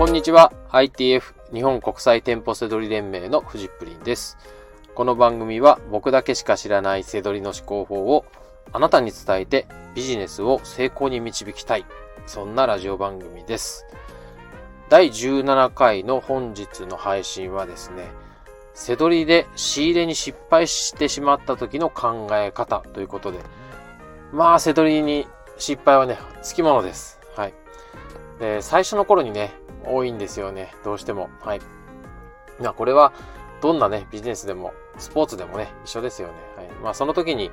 こんにちは。ITF 日本国際店舗セドリ連盟のフジップリンです。この番組は僕だけしか知らないセドリの思考法をあなたに伝えてビジネスを成功に導きたい。そんなラジオ番組です。第17回の本日の配信はですね、セドリで仕入れに失敗してしまった時の考え方ということで、まあ、セドリに失敗はね、つきものです。はい。で、最初の頃にね、多いんですよね。どうしても。はい。まあ、これは、どんなね、ビジネスでも、スポーツでもね、一緒ですよね。はい。まあ、その時に、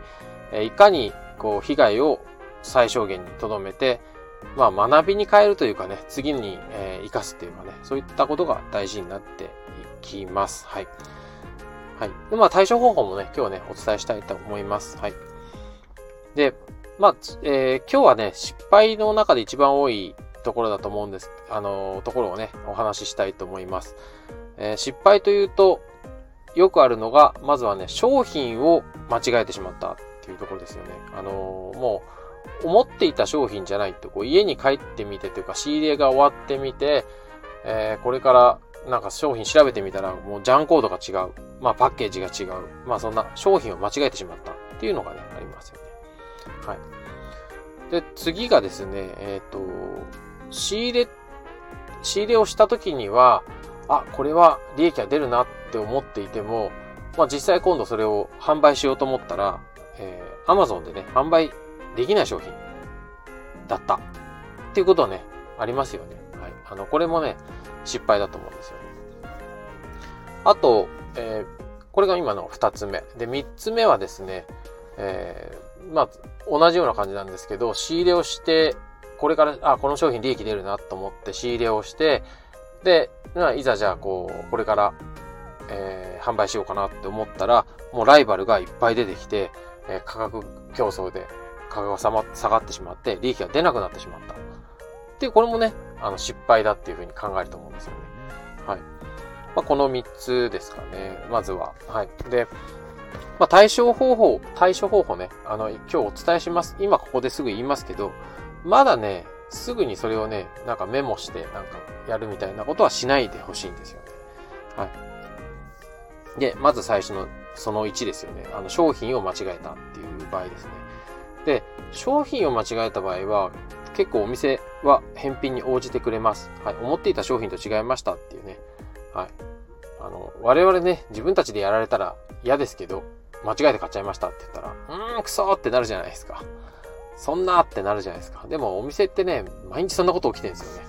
えいかに、こう、被害を最小限に留めて、まあ、学びに変えるというかね、次に、えー、生かすっていうかね、そういったことが大事になっていきます。はい。はい。で、まあ、対処方法もね、今日ね、お伝えしたいと思います。はい。で、まあ、えー、今日はね、失敗の中で一番多いところだと思うんです。あの、ところをね、お話ししたいと思います。えー、失敗というと、よくあるのが、まずはね、商品を間違えてしまったっていうところですよね。あのもう、思っていた商品じゃないと、こう家に帰ってみてというか、仕入れが終わってみて、え、これからなんか商品調べてみたら、もうジャンコードが違う。まあパッケージが違う。まあそんな商品を間違えてしまったっていうのがね、ありますよね。はい。で、次がですね、えっ、ー、と、仕入れ、仕入れをした時には、あ、これは利益が出るなって思っていても、まあ実際今度それを販売しようと思ったら、えー、Amazon でね、販売できない商品だった。っていうことはね、ありますよね。はい。あの、これもね、失敗だと思うんですよね。あと、えー、これが今の二つ目。で、三つ目はですね、えー、まあ、同じような感じなんですけど、仕入れをして、これから、あ、この商品利益出るなと思って仕入れをして、で、いざじゃあ、こう、これから、えー、販売しようかなって思ったら、もうライバルがいっぱい出てきて、えー、価格競争で価格が下がってしまって、利益が出なくなってしまった。っていう、これもね、あの、失敗だっていうふうに考えると思うんですよね。はい。まあ、この3つですかね。まずは。はい。で、まあ、対処方法、対処方法ね、あの、今日お伝えします。今ここですぐ言いますけど、まだね、すぐにそれをね、なんかメモして、なんかやるみたいなことはしないでほしいんですよね。はい。で、まず最初の、その1ですよね。あの、商品を間違えたっていう場合ですね。で、商品を間違えた場合は、結構お店は返品に応じてくれます。はい。思っていた商品と違いましたっていうね。はい。あの、我々ね、自分たちでやられたら嫌ですけど、間違えて買っちゃいましたって言ったら、うーん、くそーってなるじゃないですか。そんなってなるじゃないですか。でもお店ってね、毎日そんなこと起きてるんですよね。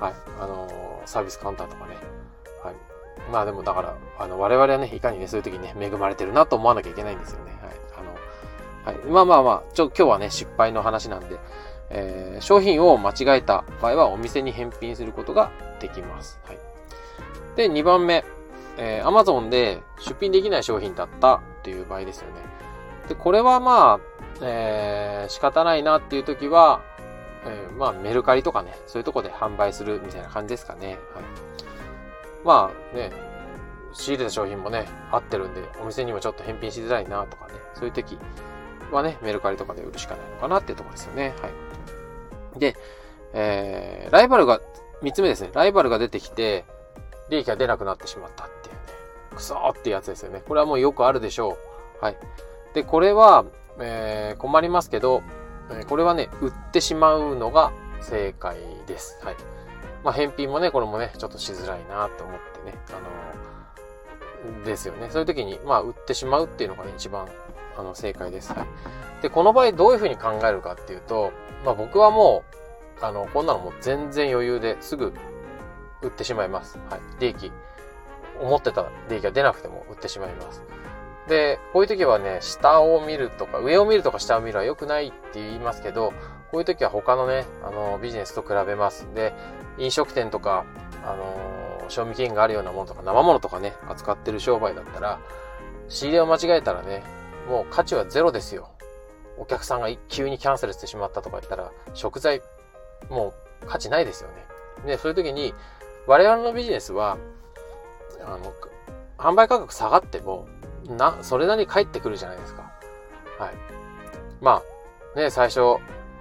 はい。あのー、サービスカウンターとかね。はい。まあでもだから、あの、我々はね、いかにね、そういう時にね、恵まれてるなと思わなきゃいけないんですよね。はい。あの、はい。まあまあまあ、ちょ、今日はね、失敗の話なんで、えー、商品を間違えた場合はお店に返品することができます。はい。で、2番目、えー、Amazon で出品できない商品だったっていう場合ですよね。で、これはまあ、えー、仕方ないなっていう時は、えー、まあメルカリとかね、そういうとこで販売するみたいな感じですかね。はい。まあね、仕入れた商品もね、合ってるんで、お店にもちょっと返品しづらいなとかね、そういう時はね、メルカリとかで売るしかないのかなっていうところですよね。はい。で、えー、ライバルが、三つ目ですね。ライバルが出てきて、利益が出なくなってしまったっていうね。くそーってやつですよね。これはもうよくあるでしょう。はい。で、これは、えー、困りますけど、えこれはね、売ってしまうのが正解です。はい。まあ、返品もね、これもね、ちょっとしづらいなと思ってね、あのー、ですよね。そういう時に、まあ、売ってしまうっていうのが、ね、一番、あの、正解です。はい。で、この場合どういうふうに考えるかっていうと、まあ、僕はもう、あの、こんなのもう全然余裕ですぐ売ってしまいます。はい。利益、思ってた利益が出なくても売ってしまいます。で、こういう時はね、下を見るとか、上を見るとか下を見るは良くないって言いますけど、こういう時は他のね、あの、ビジネスと比べますで、飲食店とか、あの、賞味期限があるようなものとか、生物とかね、扱ってる商売だったら、仕入れを間違えたらね、もう価値はゼロですよ。お客さんが急にキャンセルしてしまったとか言ったら、食材、もう価値ないですよね。で、そういう時に、我々のビジネスは、あの、販売価格下がっても、な、それなりに返ってくるじゃないですか。はい。まあ、ね、最初、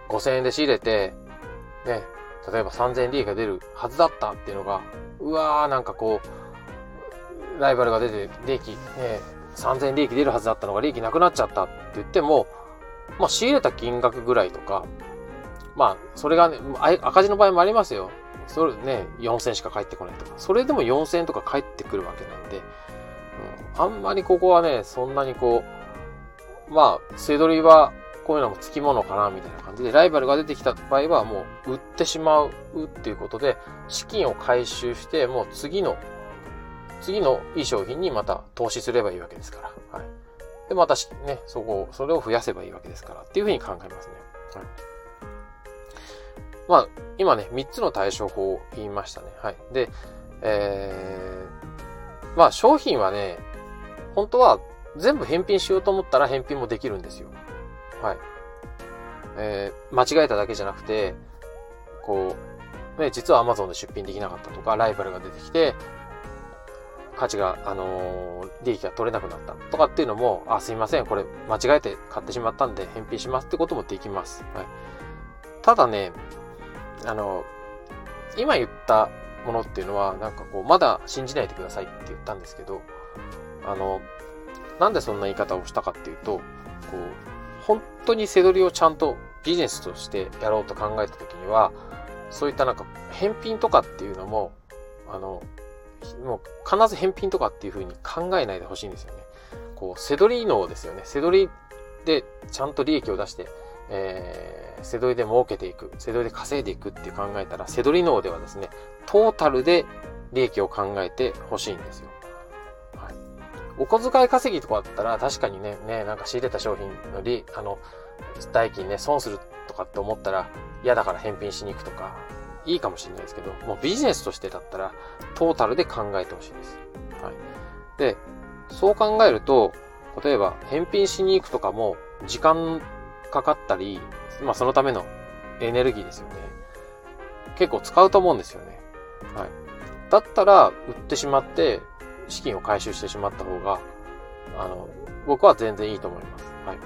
5000円で仕入れて、ね、例えば3000円利益が出るはずだったっていうのが、うわーなんかこう、ライバルが出て利益、ね、3000円利益出るはずだったのが利益なくなっちゃったって言っても、まあ仕入れた金額ぐらいとか、まあそれがね、赤字の場合もありますよ。それね、4000しか返ってこないとか。それでも4000とか返ってくるわけなんで、あんまりここはね、そんなにこう、まあ、せどりはこういうのも付き物かな、みたいな感じで、ライバルが出てきた場合はもう売ってしまうっていうことで、資金を回収して、もう次の、次のいい商品にまた投資すればいいわけですから。はい。で、またね、そこ、それを増やせばいいわけですから、っていうふうに考えますね。はい。まあ、今ね、3つの対処法を言いましたね。はい。で、えー、まあ商品はね、本当は全部返品しようと思ったら返品もできるんですよ。はい。えー、間違えただけじゃなくて、こう、ね、実は Amazon で出品できなかったとか、ライバルが出てきて、価値が、あのー、利益が取れなくなったとかっていうのも、あ、すいません、これ間違えて買ってしまったんで返品しますってこともできます。はい。ただね、あの、今言ったものっていうのは、なんかこう、まだ信じないでくださいって言ったんですけど、あの、なんでそんな言い方をしたかっていうと、こう、本当に背取りをちゃんとビジネスとしてやろうと考えた時には、そういったなんか返品とかっていうのも、あの、もう必ず返品とかっていう風に考えないでほしいんですよね。こう、背取り能ですよね。背取りでちゃんと利益を出して、えー、背取りで儲けていく、背取りで稼いでいくって考えたら、背取り能ではですね、トータルで利益を考えてほしいんですよ。お小遣い稼ぎとかだったら確かにね、ね、なんか仕入れた商品の利、あの、代金ね、損するとかって思ったら嫌だから返品しに行くとか、いいかもしれないですけど、もうビジネスとしてだったらトータルで考えてほしいです。はい。で、そう考えると、例えば返品しに行くとかも時間かかったり、まあそのためのエネルギーですよね。結構使うと思うんですよね。はい。だったら売ってしまって資金を回収してしまった方が、あの、僕は全然いいと思います。はい。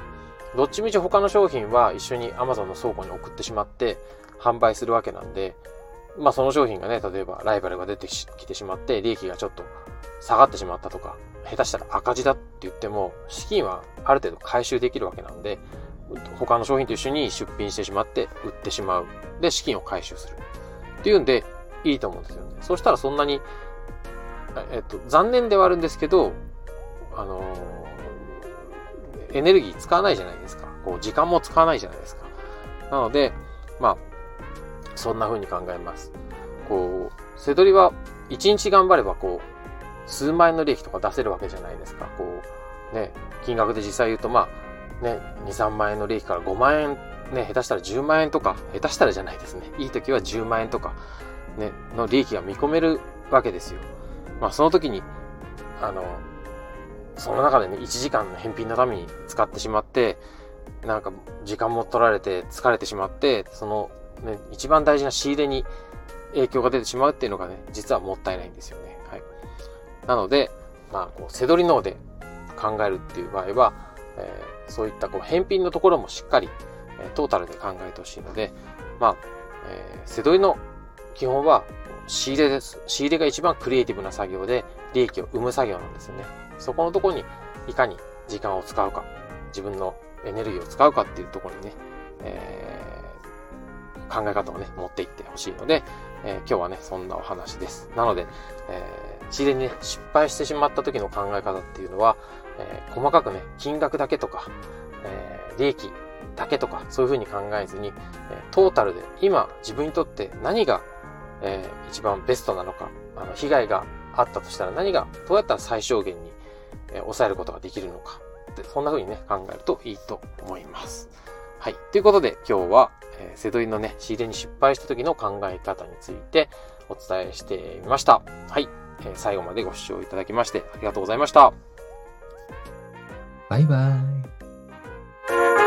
どっちみち他の商品は一緒に Amazon の倉庫に送ってしまって販売するわけなんで、まあその商品がね、例えばライバルが出てきてしまって利益がちょっと下がってしまったとか、下手したら赤字だって言っても、資金はある程度回収できるわけなんで、他の商品と一緒に出品してしまって売ってしまう。で、資金を回収する。っていうんで、いいと思うんですよね。そしたらそんなにえっと、残念ではあるんですけど、あのー、エネルギー使わないじゃないですか。こう、時間も使わないじゃないですか。なので、まあ、そんな風に考えます。こう、せどりは1日頑張れば、こう、数万円の利益とか出せるわけじゃないですか。こう、ね、金額で実際言うと、まあ、ね、2、3万円の利益から5万円、ね、下手したら10万円とか、下手したらじゃないですね。いい時は10万円とか、ね、の利益が見込めるわけですよ。まあその時に、あの、その中でね、1時間の返品のために使ってしまって、なんか時間も取られて疲れてしまって、その、ね、一番大事な仕入れに影響が出てしまうっていうのがね、実はもったいないんですよね。はい。なので、まあ、こう、背取り脳で考えるっていう場合は、えー、そういったこう、返品のところもしっかり、えー、トータルで考えてほしいので、まあ、えー、背取りの基本は仕入れです。仕入れが一番クリエイティブな作業で、利益を生む作業なんですよね。そこのところに、いかに時間を使うか、自分のエネルギーを使うかっていうところにね、えー、考え方をね、持っていってほしいので、えー、今日はね、そんなお話です。なので、えー、仕入れにね、失敗してしまった時の考え方っていうのは、えー、細かくね、金額だけとか、えー、利益だけとか、そういうふうに考えずに、えトータルで今自分にとって何がえー、一番ベストなのか、あの、被害があったとしたら何が、どうやったら最小限に、えー、抑えることができるのか。で、そんな風にね、考えるといいと思います。はい。ということで、今日は、えー、瀬戸りのね、仕入れに失敗した時の考え方についてお伝えしてみました。はい。えー、最後までご視聴いただきましてありがとうございました。バイバーイ。